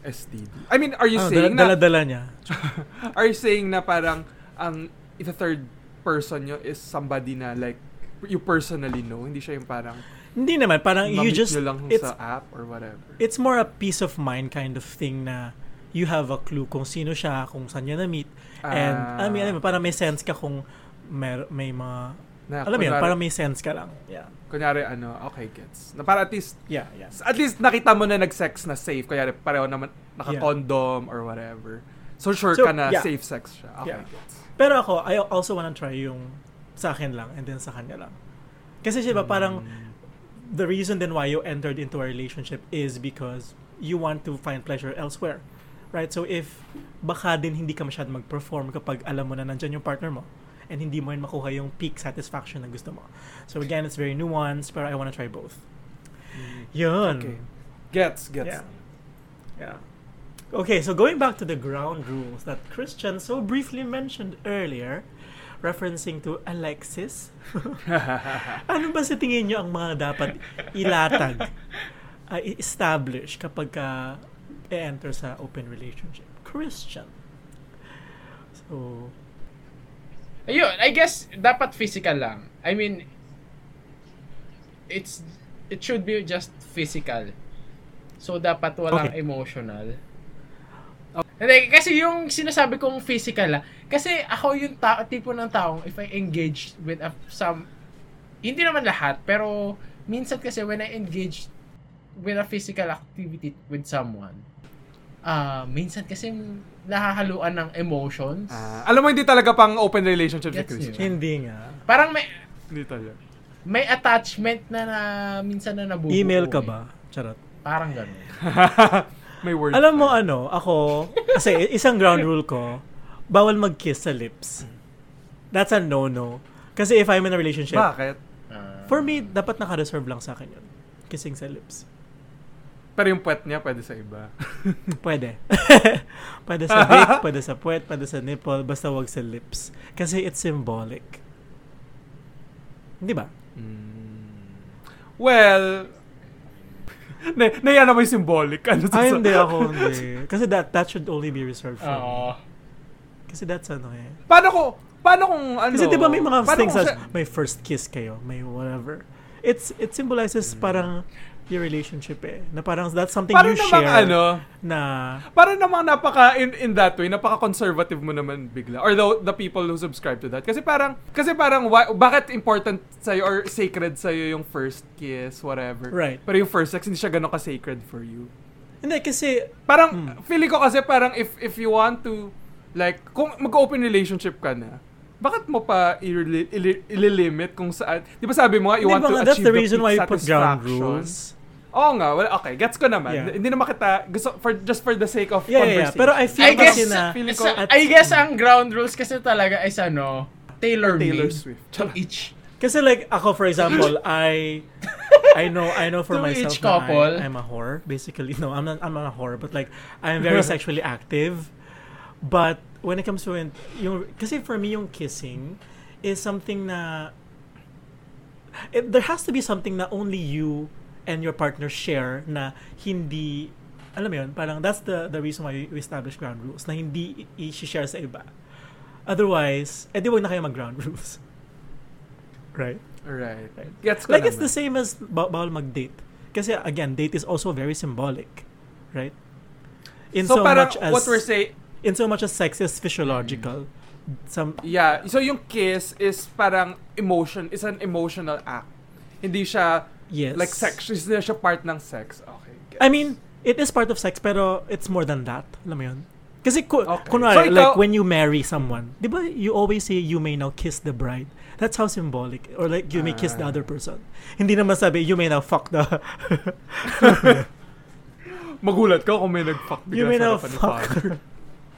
STD. I mean, are you Ah, saying dala, na, dala niya. are you saying na parang, ang the third person nyo is somebody na like, you personally know, hindi siya yung parang, Hindi naman, parang you just, lang it's, sa app or whatever. it's more a peace of mind kind of thing na you have a clue kung sino siya, kung saan niya na-meet. And, Ah. I mean, alam mo, parang may sense ka kung may, may mga, Na, alam mo yun, parang may sense ka lang. Yeah. Kunyari, ano, okay, gets. Na para at least, Yeah, yeah. at least nakita mo na nag-sex na safe. Kunyari, pareho naman naka-condom or whatever. So, sure So, ka na yeah. safe sex siya. Okay, Yeah. gets. Pero ako, I also wanna try yung sa akin lang and then sa kanya lang. Kasi siya ba parang the reason then why you entered into a relationship is because you want to find pleasure elsewhere. Right? So if baka din hindi ka masyad mag-perform kapag alam mo na nandyan yung partner mo and hindi mo rin makuha yung peak satisfaction na gusto mo. So again, it's very nuanced pero I wanna try both. Yun. Okay. Gets, gets. Yeah. Yeah. Okay, so going back to the ground rules that Christian so briefly mentioned earlier, referencing to Alexis. ano ba sa tingin nyo ang mga dapat ilatag, uh, establish kapag ka e-enter sa open relationship? Christian. So, Ayun, I guess dapat physical lang. I mean it's it should be just physical. So dapat walang Okay. emotional. Hindi, kasi yung sinasabi kong physical ah, kasi ako yung ta- tipo ng taong if I engage with a, some, hindi naman lahat, pero minsan kasi when I engage with a physical activity with someone, ah minsan kasi nahahaluan ng emotions. Ah, alam mo, hindi talaga pang open relationship si Gets Christian. nyo? hindi nga. Parang may, Hindi talaga. may attachment na, na minsan na nabubuo. Email ka eh. ba? Charot. Parang ganun. May word. Alam mo ano, ako, kasi isang ground rule ko, bawal mag-kiss sa lips. That's a no-no. Kasi if I'm in a relationship, Bakit? Ah. for me, dapat naka-reserve lang sa akin yun. Kissing sa lips. Pero yung puwet niya pwede sa iba. Pwede. pwede sa dick, pwede sa puwet, pwede sa nipple, basta wag sa lips. Kasi it's symbolic. Di ba? Well, na, na mo yung symbolic. Ano Ay, hindi ako, hindi. Kasi that that should only be reserved for me. Oo. Kasi that's ano eh. Paano ko, paano kung ano? Kasi di ba may mga things as siya- may first kiss kayo, may whatever. It's it symbolizes parang your relationship eh. Na parang that's something Parang you namang share ano, na parang namang napaka, in, in that way, napaka-conservative mo naman bigla. Or the, the people who subscribe to that. Kasi parang, kasi parang, why, bakit important sa'yo or sacred sa'yo yung first kiss, whatever. Right. Pero yung first sex, hindi siya ganun ka-sacred for you. hindi kasi Parang, Hmm. feeling ko kasi parang if if you want to, like, kung mag-open relationship ka na, bakit mo pa ili- ili- ililimit kung saan? Di ba sabi mo nga, you Di want ba to nga, that's achieve the reason why you put ground rules. Oo nga, well, okay, gets ko naman. Yeah. Hindi naman kita, gusto, for, just for the sake of Yeah, yeah, yeah. conversation. Pero I feel I guess, kasi na feeling ko- sa- I guess ang ground rules kasi talaga is ano, tailor-made Taylor Swift. to each. Kasi like ako for example, I I know I know for To myself each couple. I, I'm a whore. Basically, no, I'm not I'm not a whore, but like I'm very sexually active. But when it comes to it, yung kasi for me yung kissing is something na it, there has to be something na only you and your partner share na hindi alam mo yun, parang that's the the reason why we establish ground rules na hindi i-share sa iba. Otherwise, edi wag na kayo mag-ground rules. Right? Right. Right. Gets ko Like it's naman. the same as ba- bawal mag-date. Kasi again, date is also very symbolic, right? In so, so, parang much as what we're saying, in so much as sex is physiological, some yeah, so yung kiss is parang emotion, is an emotional act. Hindi siya yes. like sex, hindi siya part ng sex. Okay. gets. I mean, it is part of sex pero it's more than that. Alam mo yun? Kasi ku- Okay. kunwari, So, ikaw- like when you marry someone, di ba you always say you may now kiss the bride. That's how symbolic. Or like you may kiss the Ah. other person. Hindi naman sabi you may now fuck the Magulat ka kung may nag-fuck you bigla may sa now fuck her.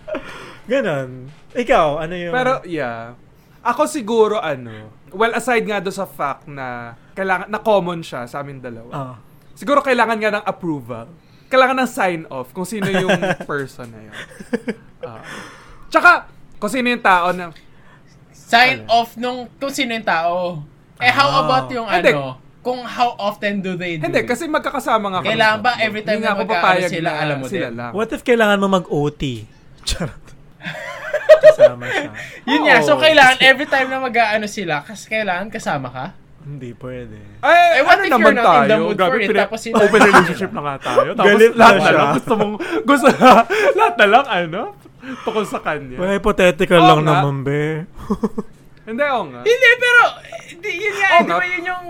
Ganon. Ikaw, ano yung... Pero, yeah. Ako siguro, ano, well, aside nga do sa fact na kailangan, na common siya sa amin dalawa. Ah. Siguro kailangan nga ng approval. Kailangan ng sign-off kung sino yung person na yun. Ah. tsaka, kung sino yung tao na, Sign Ano? off nung kung sino yung tao. Eh, how Ah. about yung Hindi. ano, kung how often do they do hindi, it? kasi magkakasama nga kami Kailangan ba every time Hindi na papayag sila, na alam mo sila din? lang. What if kailangan mo mag-OT? Charot. Kasama siya. Yun nga, so kailangan every time na mag-aano sila, kasi kailangan kasama ka? Hindi pwede. Ay, Eh, what ano if naman you're not in the tayo? mood Grabe, for it, pina- tapos yun- open relationship na nga tayo. Tapos Galit lahat na lang gusto mong, gusto lahat na lang, ano, tukol sa kanya. Well, hypothetical Oo lang nga. naman, be. Hindi, oo nga. Hindi, pero, di, yun nga, Oo di ba yun yung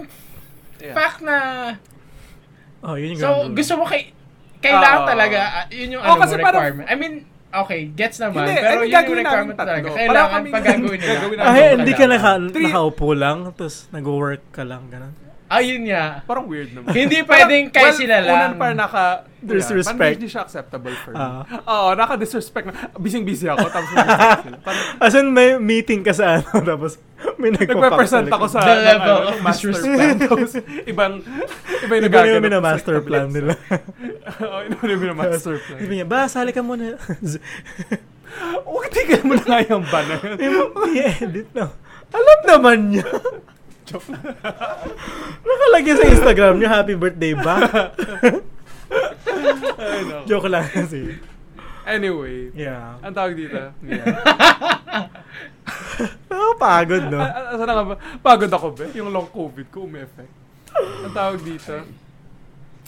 Yeah. fact na, oh, yun yung so, gusto mo kay, kailangan Oo. talaga, ah, yun yung Oo, ano kasi parang- requirement. I mean, okay, gets naman, Hindi, pero ano yun yung gagawin namin requirement talaga. tatlo? Kailangan Parang kami- pag gagawin nila. gagawin Ah, namin hey, yung hindi ka naka, nakaupo lang, tapos nag-work ka lang, ganun. Ayun nga. Parang weird naman. Hindi pwedeng kayo well, sila lang. Unan parang naka... Disrespect. Parang hindi siya acceptable for me. Ah. Oo, naka-disrespect na. Busy-busy ako, tapos sila. Parang As in, may meeting ka sa ano, tapos may nagpe-present ako sa The level ano, of disrespect. plan. Tapos ibang, iba yung Iba nagaganap yung master plan nila. Oo, iba yung master plan. Sabi niya, ba, sali ka muna. Huwag tigil mo na nga yung ban na yun. I-edit na. Alam naman niya. Nakalagay sa Instagram niya, happy birthday ba? Ay, no. Joke lang kasi. Anyway, Yeah. ang tawag dito. Yeah. Nakapagod, no? Ah, ah, Saan nga ba? Pagod ako ba? Yung long COVID ko umi-effect. Ang tawag dito.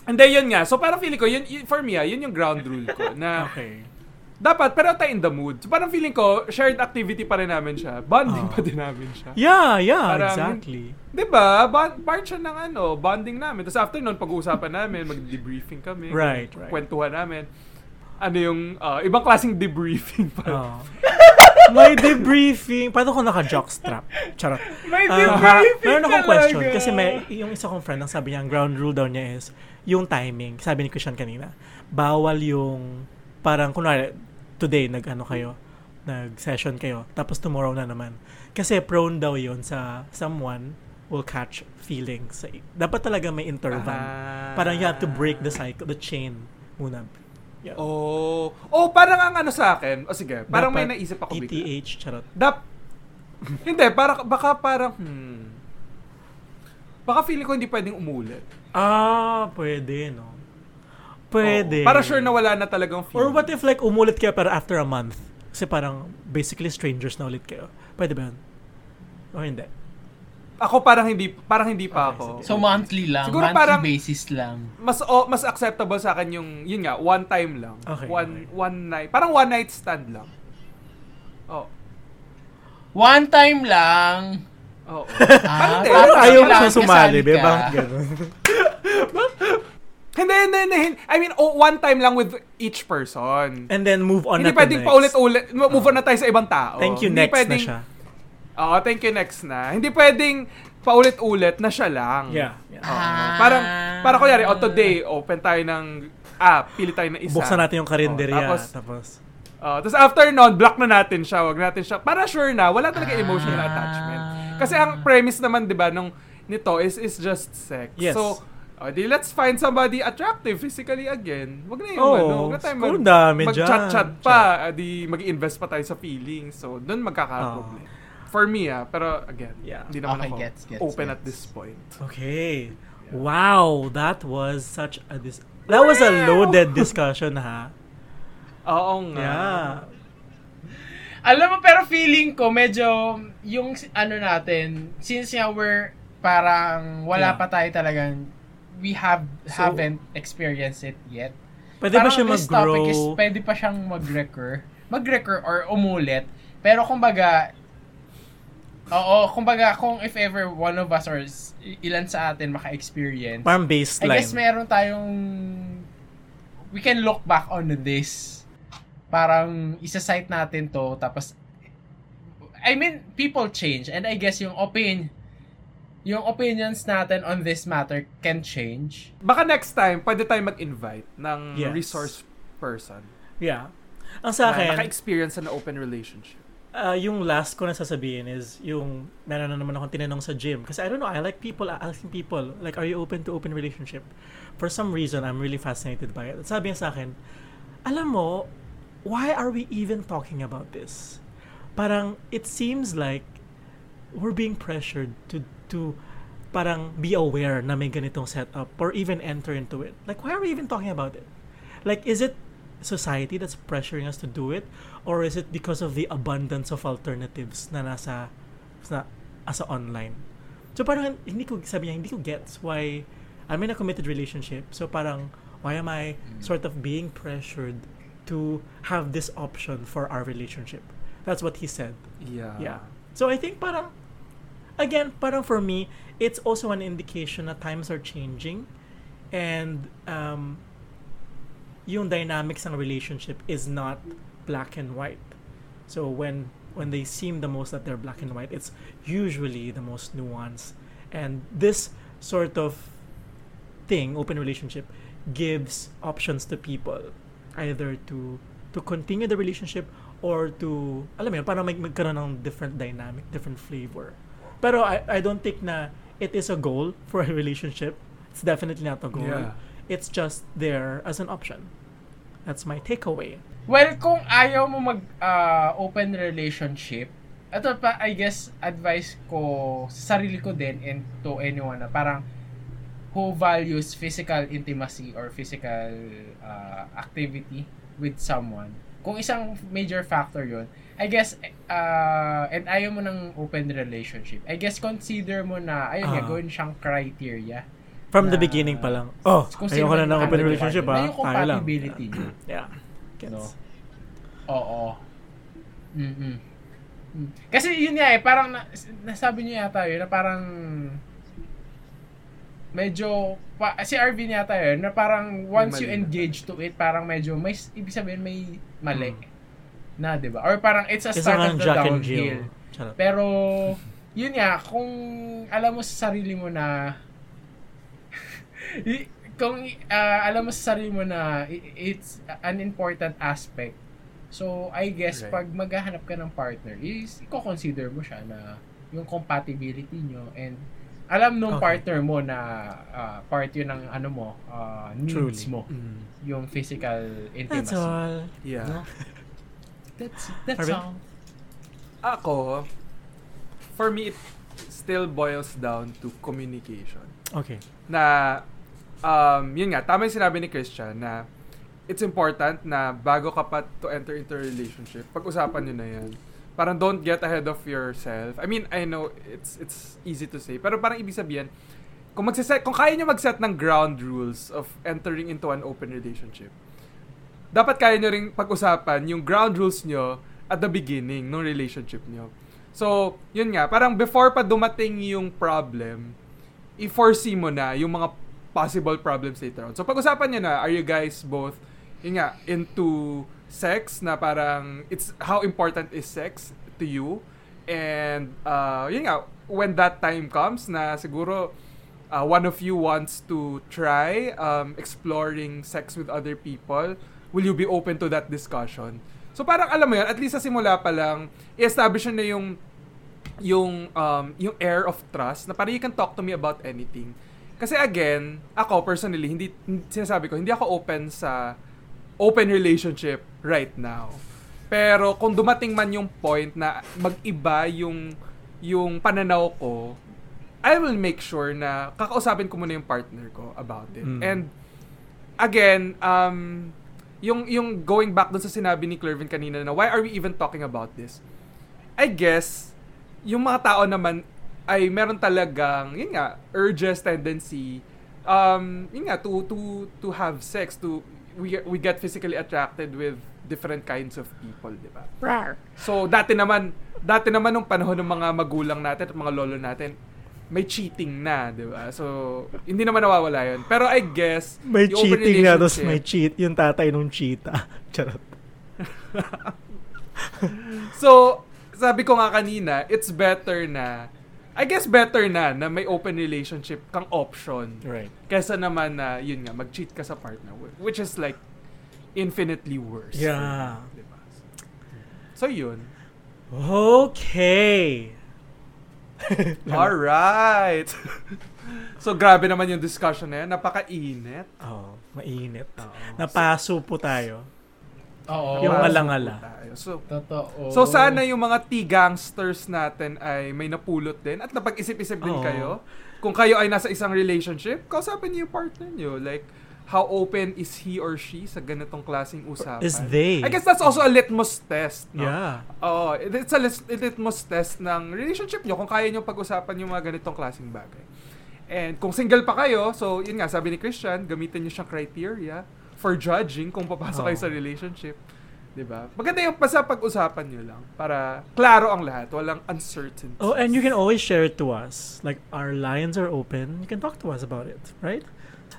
Hindi, yun nga. So, parang feeling ko, yun, yun- for me, ah, yun yung ground rule ko. Na, Okay. Dapat, pero tayo in the mood. So, parang feeling ko, shared activity pa rin namin siya. Bonding Ah. pa din namin siya. Yeah, yeah, Parang- exactly. Di ba? Bond, part siya ng ano, bonding namin. Tapos after nun, pag-uusapan namin, mag-debriefing kami. Right, right. Kwentuhan namin. Ano yung, ah, ibang klaseng debriefing pa. Oh. May debriefing. Paano kung naka-jockstrap? Charot. May Ah, debriefing meron akong talaga. question. Kasi may, yung isa kong friend, ang sabi niya, ang ground rule daw niya is, yung timing. Sabi ni Christian kanina, bawal yung, parang, kunwari, today, nag-ano kayo, nag-session kayo, tapos tomorrow na naman. Kasi prone daw yun sa someone will catch feelings. Dapat talaga may interval. Ah. Parang you have to break the cycle, the chain muna. Yeah. Oh. Oh, parang ang ano sa akin. O sige, parang may Dapat naisip ako bigla. ETH, charot. Dap Hindi, para, baka parang, hmm. Baka feeling ko hindi pwedeng umulit. Ah, pwede, no? Pwede. Oo. Para sure na wala na talagang feeling. Or what if like umulit kayo pero after a month? Kasi parang basically strangers na ulit kayo. Pwede ba yun? O hindi? Ako parang hindi parang hindi pa Okay, ako. sige. So, monthly lang. Siguro monthly parang- basis lang. mas oh, mas acceptable sa akin yung yun nga, one time lang. Okay, one okay. one night. Parang one night stand lang. Oh. One time lang. Oo. Ah, Hindi, Parang Tapos ayaw mo sumali, ka. Bakit? hindi, hindi, hindi. I mean, oh, one time lang with each person. And then move on hindi na pwedeng paulit-ulit. Move on na tayo sa ibang tao. Thank you, Hindi next pwedeng, na siya. Oo, thank you, next na. Hindi pwedeng paulit-ulit na siya lang. Yeah. yeah. Oo. Ah. Parang, para kunyari, oh, today, open tayo ng app, pili tayo ng isa. Buksan natin yung karinderya. Oh, tapos, tapos, oh, tapos after nun, block na natin siya. Wag natin siya. Para sure na, wala talaga emotional Ah. attachment. Kasi ang premise naman, di ba, nung nito is is just sex. Yes. So, oh, di let's find somebody attractive physically again. Wag na yung Oo, ano, wag na tayo dami mag-chat-chat pa, ah, di mag-invest pa tayo sa feelings. So, doon magkaka-problem. For me, ah, pero again, Yeah. hindi naman Okay, ako gets, gets, open gets. at this point. okay. Wow, that was such a dis- That was a loaded discussion, ha? Oo nga. Yeah. Alam mo, pero feeling ko, medyo, yung ano natin, since nga we're parang wala Yeah. pa tayo talagang, we have, So- haven't experienced it yet. Pwede ba Parang siya this topic is, mag-grow? pwede pa siyang mag-recur, mag-recur or umulit. Pero kumbaga, oo, kumbaga, kung if ever one of us or ilan sa atin maka-experience, Parang I baseline. guess meron tayong, we can look back on this. Parang isa-cite natin to, tapos, I mean, people change, and I guess yung opinion, yung opinions natin on this matter can change. Baka next time, pwede tayo mag-invite ng Yes. resource person. Yeah. Ang sa na akin, naka-experience na open relationship. uh, yung last ko na sasabihin is yung meron na naman akong tinanong sa gym kasi I don't know I like people asking people like are you open to open relationship for some reason I'm really fascinated by it at sabi niya sa akin alam mo why are we even talking about this parang it seems like we're being pressured to to parang be aware na may ganitong setup or even enter into it like why are we even talking about it like is it society that's pressuring us to do it or is it because of the abundance of alternatives na nasa na asa online So parang hindi ko sabi niya hindi ko gets why I'm in a committed relationship. So parang why am I sort of being pressured to have this option for our relationship? That's what he said. Yeah. Yeah. So I think parang again, parang for me, it's also an indication that times are changing and um yung dynamics ng relationship is not black and white. So when when they seem the most that they're black and white, it's usually the most nuanced. And this sort of thing, open relationship, gives options to people either to to continue the relationship or to alam mo parang mag magkaroon ng different dynamic, different flavor. Pero I, I don't think na it is a goal for a relationship. It's definitely not a goal. Yeah. It's just there as an option. That's my takeaway. Well, kung ayaw mo mag ah, open relationship, ito pa, I guess, advice ko sa sarili ko din and to anyone na parang who values physical intimacy or physical ah, activity with someone. Kung isang major factor yon I guess, uh, and ayaw mo ng open relationship, I guess consider mo na, ayun nga, Ah. gawin siyang criteria. From the Na- beginning pa lang. Oh, sino ayoko na ng open ano, relationship ha. yung Tayo lang. compatibility nyo. Yeah. Gets. No? Oo. mm Mm. Kasi yun nga eh, parang na, nasabi niyo yata yun, na parang medyo, pa, si Arvin yata yun, na parang once you Mali engage to it, parang medyo, may, ibig sabihin may mali. Mm. Na, di ba? Or parang it's a start of the Jack downhill. Pero, yun nga, kung alam mo sa sarili mo na, kung ah, alam mo sa sarili mo na i- it's an important aspect, so I guess Right. pag maghahanap ka ng partner, is i-consider mo siya na yung compatibility nyo and alam nung Okay. partner mo na ah, part yun ng ano mo, ah, needs Truly. mo, Mm. yung physical That's intimacy. all. Yeah. No? That's, that's Arvin? all. Ako, for me, it still boils down to communication. Okay. Na, um, yun nga, tama yung sinabi ni Christian na it's important na bago ka pa to enter into a relationship, pag-usapan nyo na yan. Parang don't get ahead of yourself. I mean, I know it's it's easy to say, pero parang ibig sabihin, kung magsiset, kung kaya nyo mag-set ng ground rules of entering into an open relationship, dapat kaya nyo ring pag-usapan yung ground rules nyo at the beginning ng relationship nyo. So, yun nga, parang before pa dumating yung problem, i-foresee mo na yung mga possible problems later on. So, pag-usapan nyo na, are you guys both, yun nga, into sex, na parang, it's, how important is sex to you? And, uh, yun nga, when that time comes na siguro, uh, one of you wants to try um, exploring sex with other people, will you be open to that discussion? So parang alam mo yan, at least sa simula pa lang, i-establish na yung yung um, yung air of trust na parang you can talk to me about anything. Kasi again, ako personally, hindi, sinasabi ko, hindi ako open sa open relationship right now. Pero kung dumating man yung point na mag-iba yung yung pananaw ko, I will make sure na kakausapin ko muna yung partner ko about it. Mm. And again, um yung yung going back dun sa sinabi ni Clervin kanina na why are we even talking about this? I guess yung mga tao naman ay meron talagang yun nga urges tendency um yun nga to to to have sex to we we get physically attracted with different kinds of people, di ba? So, dati naman, dati naman nung panahon ng mga magulang natin at mga lolo natin, may cheating na, di ba? So, hindi naman nawawala yun. Pero I guess, May cheating na, tapos may cheat. Yung tatay nung cheetah. Charot. So, sabi ko nga kanina, it's better na, I guess better na, na may open relationship kang option. Right. Kesa naman na, yun nga, mag-cheat ka sa partner. Which is like, infinitely worse. Yeah. Diba? So, yun. Okay. Alright. so, grabe naman yung discussion na yan. Napakainit. Oh, mainit. Oo. Napaso po tayo. Oo. Yung Pasok alangala. po tayo. So, Totoo. so sana yung mga T-gangsters natin ay may napulot din at napag-isip-isip din Oo. kayo. Kung kayo ay nasa isang relationship, kausapin niyo yung partner niyo. Like, how open is he or she sa ganitong klaseng usapan. Is they. I guess that's also a litmus test, no? Yeah. Oo, it- it's a litmus test ng relationship nyo kung kaya nyo pag-usapan yung mga ganitong klaseng bagay. And kung single pa kayo, so yun nga, sabi ni Christian, gamitin nyo siyang criteria for judging kung papasok kayo Oo. sa relationship. 'Di ba? Maganda yung basta pag-usapan nyo lang para klaro ang lahat, walang uncertainty. Oh, and you can always share it to us. Like our lines are open. You can talk to us about it, right?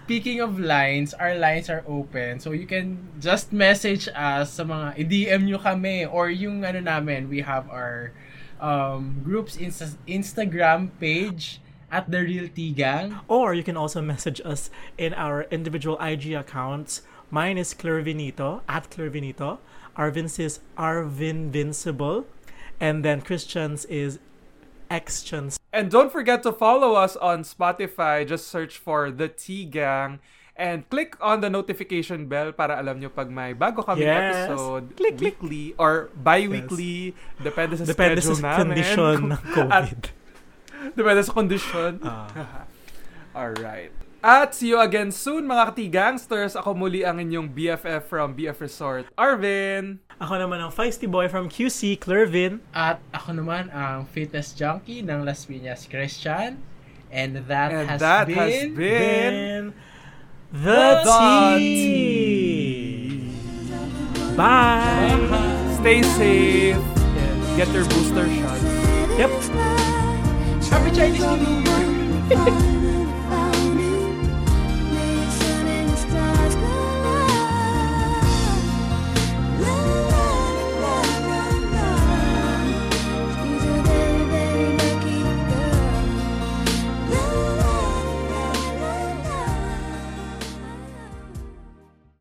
Speaking of lines, our lines are open. So you can just message us sa mga i-DM nyo kami or yung ano namin, we have our um, group's Insta- Instagram page at The Real Tea Gang. Or you can also message us in our individual IG accounts. Mine is Clairvinito, at Clairvinito. Arvin's is Arvinvincible. And then Christian's is Xchans. And don't forget to follow us on Spotify. Just search for The Tea Gang and click on the notification bell para alam nyo pag may bago kami Yes. episode Click, click. weekly or bi-weekly. Depende sa Depende schedule sa namin. condition ng At- COVID. Depende sa condition. Ah. Alright. At see you again soon mga katigangsters. Ako muli ang inyong BFF from BF Resort, Arvin. Ako naman ang feisty boy from QC, Clervin. At ako naman ang fitness junkie ng Las Piñas Christian. And that And has that been... has been Then, the, The tea. Bye. Stay safe. Get your booster shot. Yep. Happy Chinese New Year!